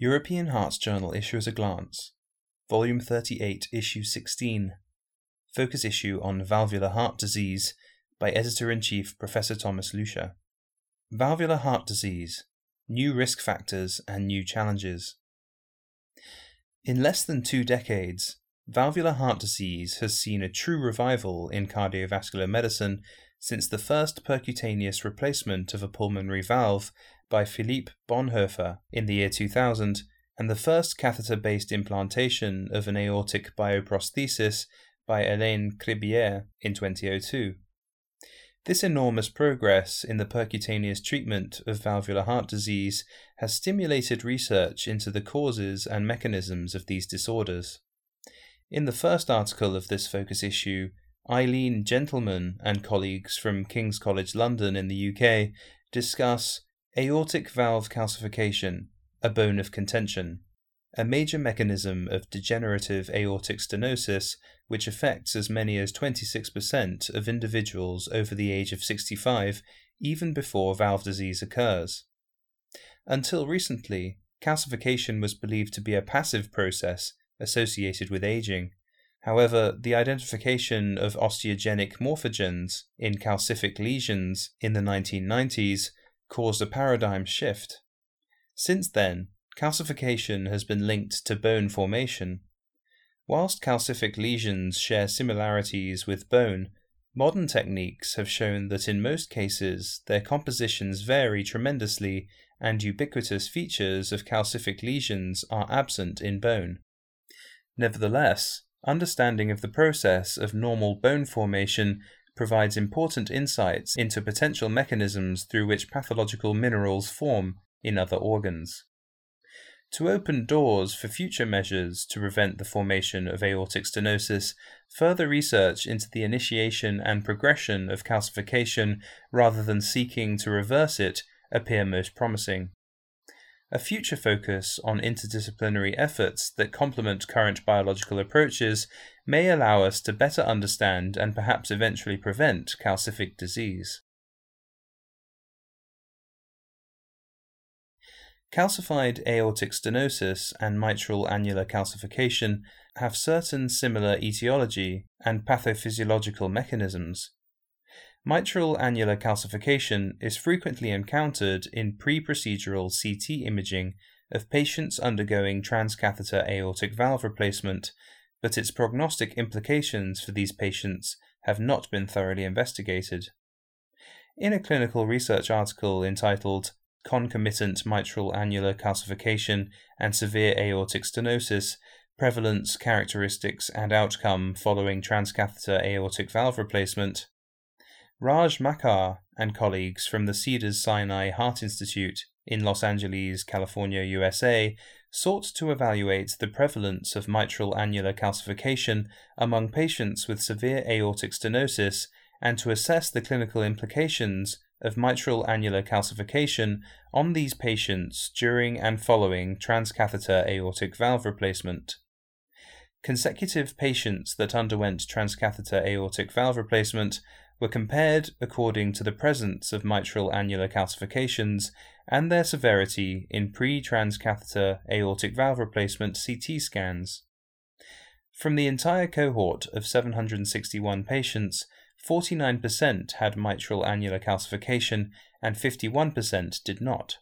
European Hearts Journal Issue at a Glance, Volume 38, Issue 16, Focus Issue on Valvular Heart Disease by Editor in Chief Professor Thomas Lüscher. Valvular Heart Disease New Risk Factors and New Challenges. In less than two decades, valvular heart disease has seen a true revival in cardiovascular medicine since the first percutaneous replacement of a pulmonary valve by Philippe Bonhoeffer in the year 2000 and the first catheter based implantation of an aortic bioprosthesis by Alain Cribier in 2002. This enormous progress in the percutaneous treatment of valvular heart disease has stimulated research into the causes and mechanisms of these disorders. In the first article of this focus issue, Eileen Gentleman and colleagues from King's College London in the UK discuss aortic valve calcification, a bone of contention, a major mechanism of degenerative aortic stenosis which affects as many as 26% of individuals over the age of 65 even before valve disease occurs. Until recently, calcification was believed to be a passive process associated with aging. However, the identification of osteogenic morphogens in calcific lesions in the 1990s caused a paradigm shift. Since then, calcification has been linked to bone formation. Whilst calcific lesions share similarities with bone, modern techniques have shown that in most cases their compositions vary tremendously and ubiquitous features of calcific lesions are absent in bone. Nevertheless, understanding of the process of normal bone formation provides important insights into potential mechanisms through which pathological minerals form in other organs. To open doors for future measures to prevent the formation of aortic stenosis, further research into the initiation and progression of calcification rather than seeking to reverse it appear most promising. A future focus on interdisciplinary efforts that complement current biological approaches may allow us to better understand and perhaps eventually prevent calcific disease. Calcified aortic stenosis and mitral annular calcification have certain similar etiology and pathophysiological mechanisms. Mitral annular calcification is frequently encountered in pre procedural CT imaging of patients undergoing transcatheter aortic valve replacement, but its prognostic implications for these patients have not been thoroughly investigated. In a clinical research article entitled Concomitant Mitral Annular Calcification and Severe Aortic Stenosis Prevalence, Characteristics, and Outcome Following Transcatheter Aortic Valve Replacement, Raj Makkar and colleagues from the Cedars Sinai Heart Institute in Los Angeles, California, USA, sought to evaluate the prevalence of mitral annular calcification among patients with severe aortic stenosis and to assess the clinical implications of mitral annular calcification on these patients during and following transcatheter aortic valve replacement. Consecutive patients that underwent transcatheter aortic valve replacement were compared according to the presence of mitral annular calcifications and their severity in pre transcatheter aortic valve replacement CT scans. From the entire cohort of 761 patients, 49% had mitral annular calcification and 51% did not.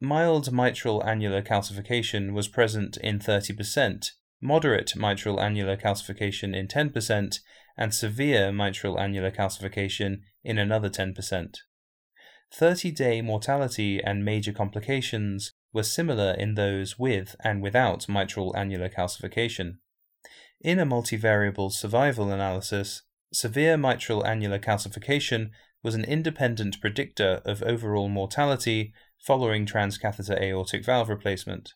Mild mitral annular calcification was present in 30%, moderate mitral annular calcification in 10%, and severe mitral annular calcification in another 10%. 30 day mortality and major complications were similar in those with and without mitral annular calcification. In a multivariable survival analysis, severe mitral annular calcification was an independent predictor of overall mortality following transcatheter aortic valve replacement.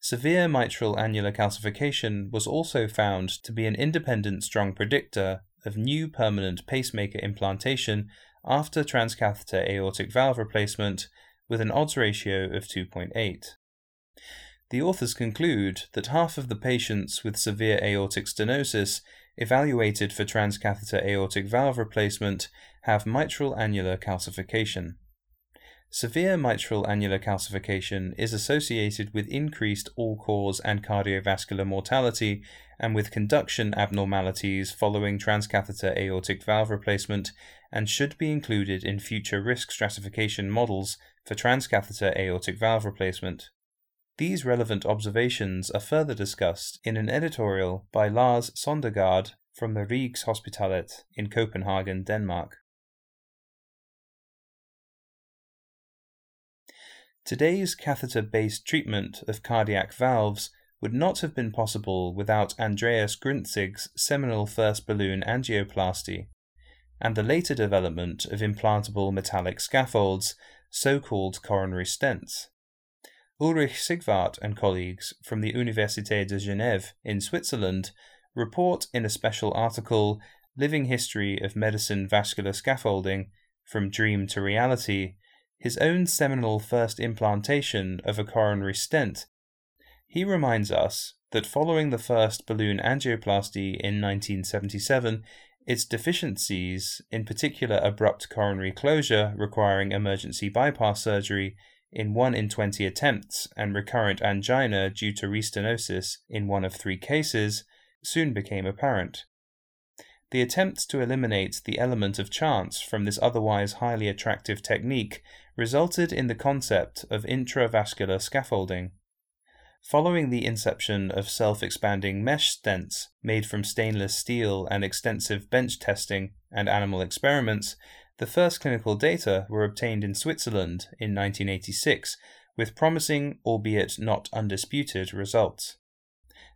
Severe mitral annular calcification was also found to be an independent strong predictor of new permanent pacemaker implantation after transcatheter aortic valve replacement with an odds ratio of 2.8. The authors conclude that half of the patients with severe aortic stenosis evaluated for transcatheter aortic valve replacement have mitral annular calcification. Severe mitral annular calcification is associated with increased all cause and cardiovascular mortality and with conduction abnormalities following transcatheter aortic valve replacement and should be included in future risk stratification models for transcatheter aortic valve replacement. These relevant observations are further discussed in an editorial by Lars Sondergaard from the Rigshospitalet in Copenhagen, Denmark. Today's catheter based treatment of cardiac valves would not have been possible without Andreas Grüntzig's seminal first balloon angioplasty and the later development of implantable metallic scaffolds, so called coronary stents. Ulrich Sigwart and colleagues from the Université de Genève in Switzerland report in a special article Living History of Medicine Vascular Scaffolding From Dream to Reality his own seminal first implantation of a coronary stent. He reminds us that following the first balloon angioplasty in 1977, its deficiencies, in particular abrupt coronary closure requiring emergency bypass surgery in 1 in 20 attempts and recurrent angina due to restenosis in one of three cases, soon became apparent. The attempts to eliminate the element of chance from this otherwise highly attractive technique resulted in the concept of intravascular scaffolding. Following the inception of self expanding mesh stents made from stainless steel and extensive bench testing and animal experiments, the first clinical data were obtained in Switzerland in 1986 with promising, albeit not undisputed, results.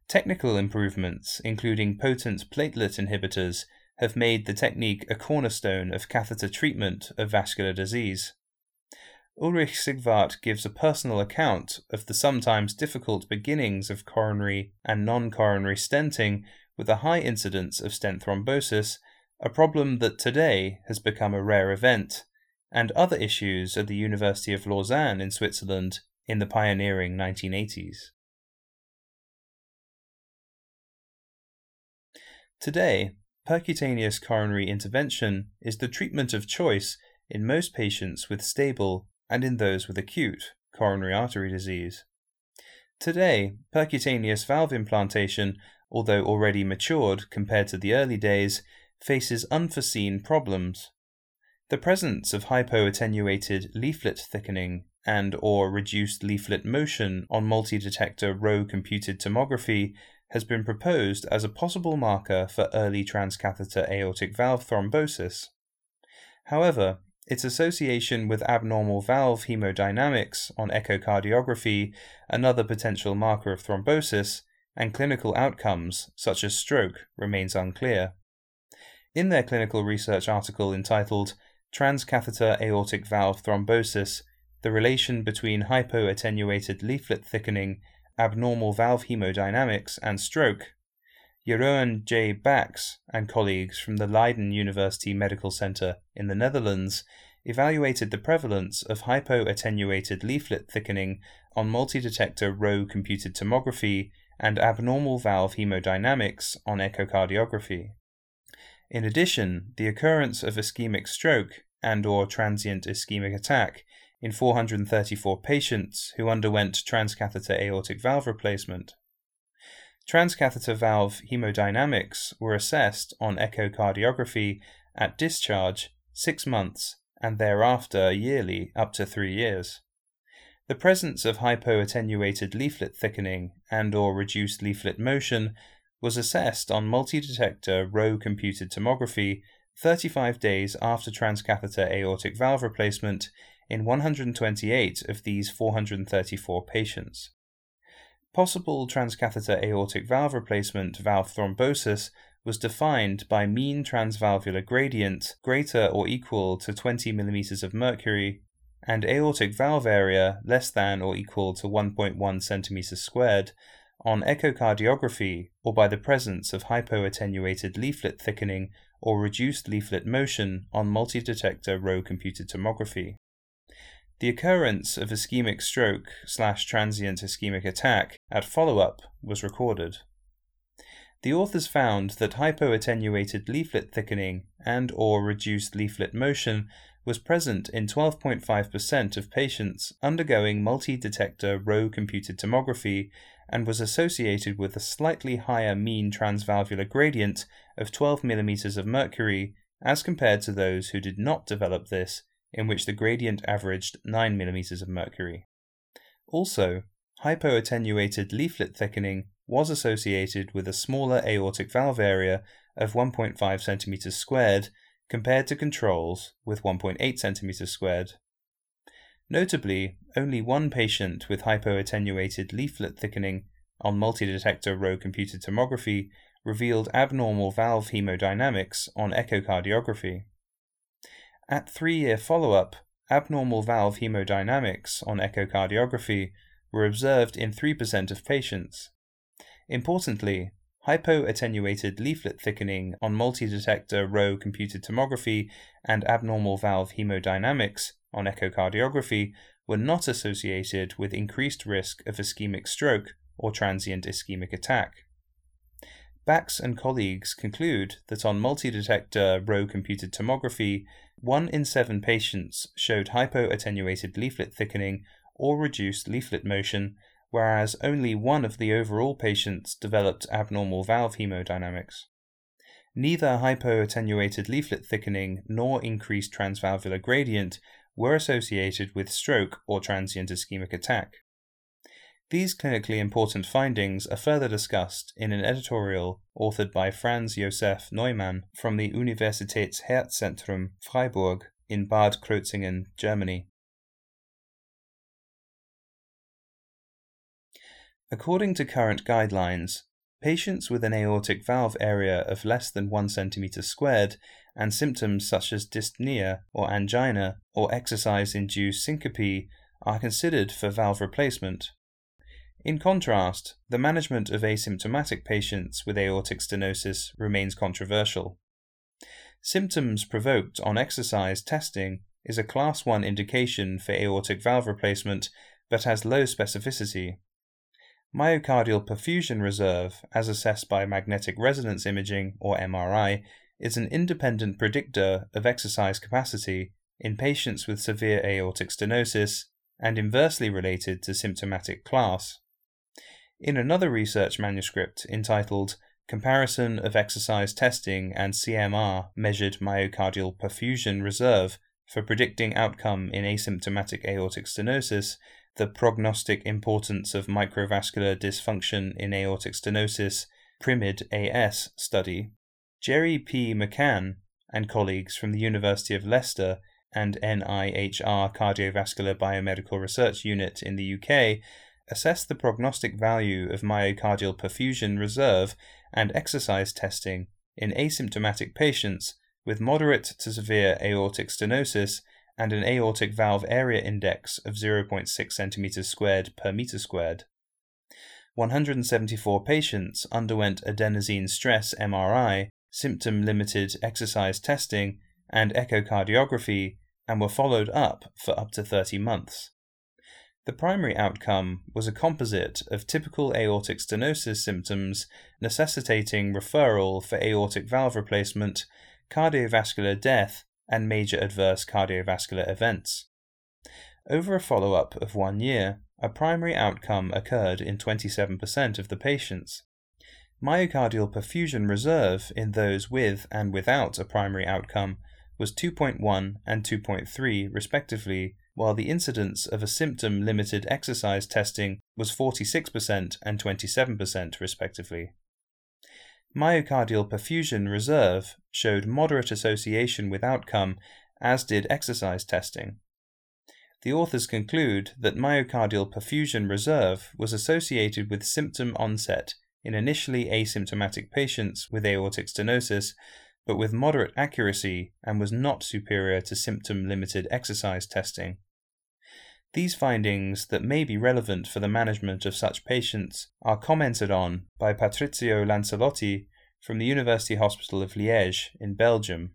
Technical improvements, including potent platelet inhibitors, have made the technique a cornerstone of catheter treatment of vascular disease. Ulrich Sigwart gives a personal account of the sometimes difficult beginnings of coronary and non coronary stenting with a high incidence of stent thrombosis, a problem that today has become a rare event, and other issues at the University of Lausanne in Switzerland in the pioneering 1980s. Today, percutaneous coronary intervention is the treatment of choice in most patients with stable and in those with acute coronary artery disease. Today, percutaneous valve implantation, although already matured compared to the early days, faces unforeseen problems. The presence of hypoattenuated leaflet thickening and or reduced leaflet motion on multi-detector row computed tomography has been proposed as a possible marker for early transcatheter aortic valve thrombosis. However, its association with abnormal valve hemodynamics on echocardiography, another potential marker of thrombosis, and clinical outcomes such as stroke remains unclear. In their clinical research article entitled Transcatheter Aortic Valve Thrombosis The Relation Between Hypoattenuated Leaflet Thickening abnormal valve hemodynamics, and stroke, Jeroen J. Bax and colleagues from the Leiden University Medical Center in the Netherlands evaluated the prevalence of hypoattenuated leaflet thickening on multi-detector row computed tomography and abnormal valve hemodynamics on echocardiography. In addition, the occurrence of ischemic stroke and or transient ischemic attack in 434 patients who underwent transcatheter aortic valve replacement. Transcatheter valve hemodynamics were assessed on echocardiography at discharge, six months, and thereafter yearly up to three years. The presence of hypoattenuated leaflet thickening and or reduced leaflet motion was assessed on multi-detector row computed tomography 35 days after transcatheter aortic valve replacement in 128 of these 434 patients. Possible transcatheter aortic valve replacement valve thrombosis was defined by mean transvalvular gradient greater or equal to 20 mm of mercury and aortic valve area less than or equal to 1.1 cm squared on echocardiography or by the presence of hypoattenuated leaflet thickening or reduced leaflet motion on multi-detector row computed tomography. The occurrence of ischemic stroke slash transient ischemic attack at follow up was recorded. The authors found that hypoattenuated leaflet thickening and or reduced leaflet motion was present in 12.5% of patients undergoing multi detector row computed tomography and was associated with a slightly higher mean transvalvular gradient of 12 mm of mercury as compared to those who did not develop this, in which the gradient averaged 9 mm of mercury. Also, hypoattenuated leaflet thickening was associated with a smaller aortic valve area of 1.5 cm squared compared to controls with 1.8 cm squared. Notably, only one patient with hypoattenuated leaflet thickening on multi-detector row computed tomography revealed abnormal valve hemodynamics on echocardiography. At three-year follow-up, abnormal valve hemodynamics on echocardiography were observed in 3% of patients. Importantly, hypoattenuated leaflet thickening on multi-detector row computed tomography and abnormal valve hemodynamics on echocardiography were not associated with increased risk of ischemic stroke or transient ischemic attack. Bax and colleagues conclude that on multi-detector row computed tomography, 1 in 7 patients showed hypoattenuated leaflet thickening or reduced leaflet motion, whereas only one of the overall patients developed abnormal valve hemodynamics. Neither hypoattenuated leaflet thickening nor increased transvalvular gradient were associated with stroke or transient ischemic attack. These clinically important findings are further discussed in an editorial authored by Franz Josef Neumann from the Universitätsherzzentrum Freiburg in Bad Krozingen, Germany. According to current guidelines, patients with an aortic valve area of less than 1 cm squared and symptoms such as dyspnea or angina or exercise induced syncope are considered for valve replacement. In contrast, the management of asymptomatic patients with aortic stenosis remains controversial. Symptoms provoked on exercise testing is a class 1 indication for aortic valve replacement but has low specificity. Myocardial perfusion reserve, as assessed by magnetic resonance imaging or MRI, is an independent predictor of exercise capacity in patients with severe aortic stenosis and inversely related to symptomatic class. In another research manuscript entitled Comparison of Exercise Testing and CMR Measured Myocardial Perfusion Reserve for Predicting Outcome in Asymptomatic Aortic Stenosis, the Prognostic Importance of Microvascular Dysfunction in Aortic Stenosis, PRIMID AS study, Gerry P. McCann and colleagues from the University of Leicester and NIHR Cardiovascular Biomedical Research Unit in the UK assessed the prognostic value of myocardial perfusion reserve and exercise testing in asymptomatic patients with moderate to severe aortic stenosis and an aortic valve area index of 0.6 cm squared per meter squared. 174 patients underwent adenosine stress MRI symptom limited exercise testing, and echocardiography, and were followed up for up to 30 months. The primary outcome was a composite of typical aortic stenosis symptoms necessitating referral for aortic valve replacement, cardiovascular death, and major adverse cardiovascular events. Over a follow up of one year, a primary outcome occurred in 27% of the patients. Myocardial perfusion reserve in those with and without a primary outcome was 2.1 and 2.3 respectively, while the incidence of a symptom limited exercise testing was 46% and 27% respectively. Myocardial perfusion reserve showed moderate association with outcome, as did exercise testing. The authors conclude that myocardial perfusion reserve was associated with symptom onset in initially asymptomatic patients with aortic stenosis, but with moderate accuracy and was not superior to symptom limited exercise testing. These findings that may be relevant for the management of such patients are commented on by Patrizio Lancellotti from the University Hospital of Liège in Belgium.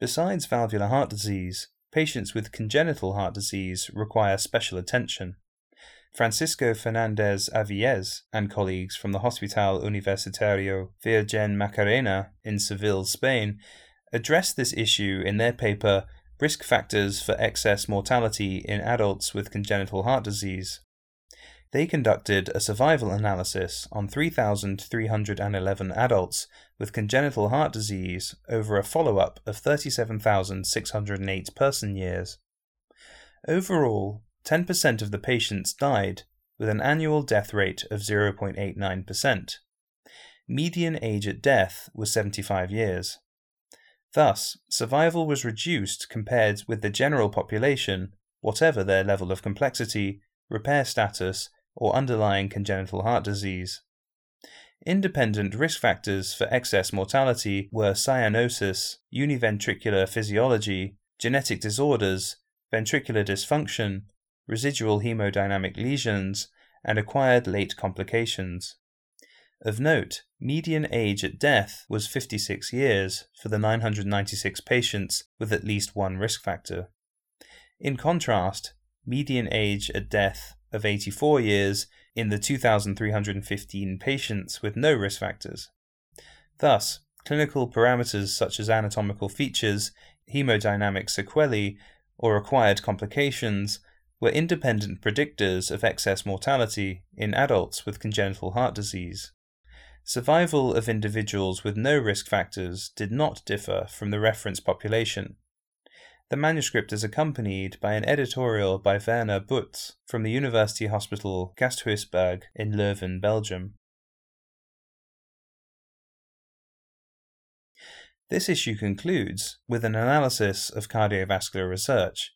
Besides valvular heart disease, patients with congenital heart disease require special attention. Francisco Fernandez Avilés and colleagues from the Hospital Universitario Virgen Macarena in Seville, Spain, addressed this issue in their paper Risk Factors for Excess Mortality in Adults with Congenital Heart Disease. They conducted a survival analysis on 3,311 adults with congenital heart disease over a follow up of 37,608 person years. Overall, 10% of the patients died, with an annual death rate of 0.89%. Median age at death was 75 years. Thus, survival was reduced compared with the general population, whatever their level of complexity, repair status, or underlying congenital heart disease. Independent risk factors for excess mortality were cyanosis, univentricular physiology, genetic disorders, ventricular dysfunction, residual hemodynamic lesions, and acquired late complications. Of note, median age at death was 56 years for the 996 patients with at least one risk factor. In contrast, median age at death of 84 years in the 2,315 patients with no risk factors. Thus, clinical parameters such as anatomical features, hemodynamic sequelae, or acquired complications were independent predictors of excess mortality in adults with congenital heart disease. Survival of individuals with no risk factors did not differ from the reference population, the manuscript is accompanied by an editorial by Werner Budts from the University Hospital Gasthuisberg in Leuven, Belgium. This issue concludes with an analysis of cardiovascular research.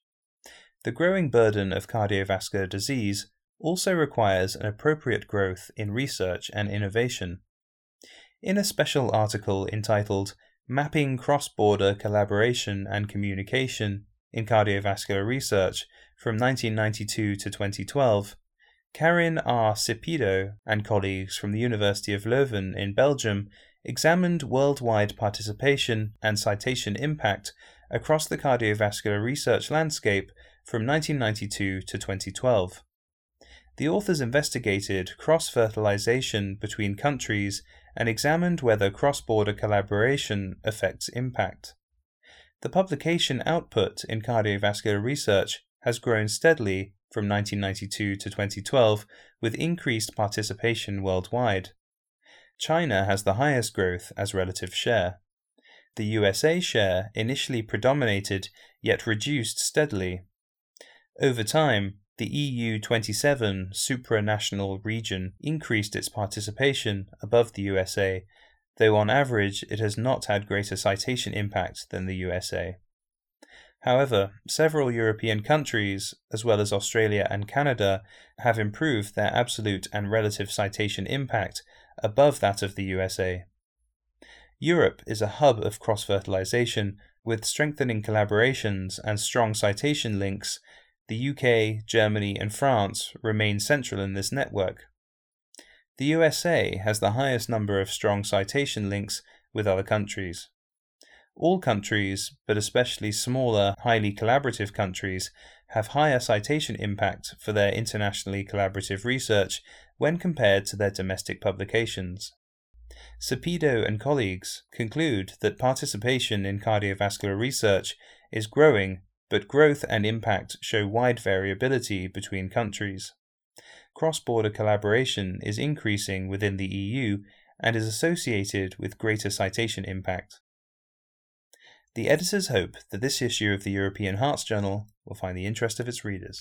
The growing burden of cardiovascular disease also requires an appropriate growth in research and innovation. In a special article entitled mapping cross border collaboration and communication in cardiovascular research from 1992 to 2012, Karin R. Sipido and colleagues from the University of Leuven in Belgium examined worldwide participation and citation impact across the cardiovascular research landscape from 1992 to 2012. The authors investigated cross fertilization between countries and examined whether cross border collaboration affects impact. The publication output in cardiovascular research has grown steadily from 1992 to 2012 with increased participation worldwide. China has the highest growth as relative share. The USA share initially predominated yet reduced steadily. Over time, the EU 27 supranational region increased its participation above the USA, though on average it has not had greater citation impact than the USA. However, several European countries, as well as Australia and Canada, have improved their absolute and relative citation impact above that of the USA. Europe is a hub of cross fertilization, with strengthening collaborations and strong citation links the UK, Germany, and France remain central in this network. The USA has the highest number of strong citation links with other countries. All countries, but especially smaller, highly collaborative countries, have higher citation impact for their internationally collaborative research when compared to their domestic publications. Sipido and colleagues conclude that participation in cardiovascular research is growing but growth and impact show wide variability between countries. Cross border collaboration is increasing within the EU and is associated with greater citation impact. The editors hope that this issue of the European Hearts Journal will find the interest of its readers.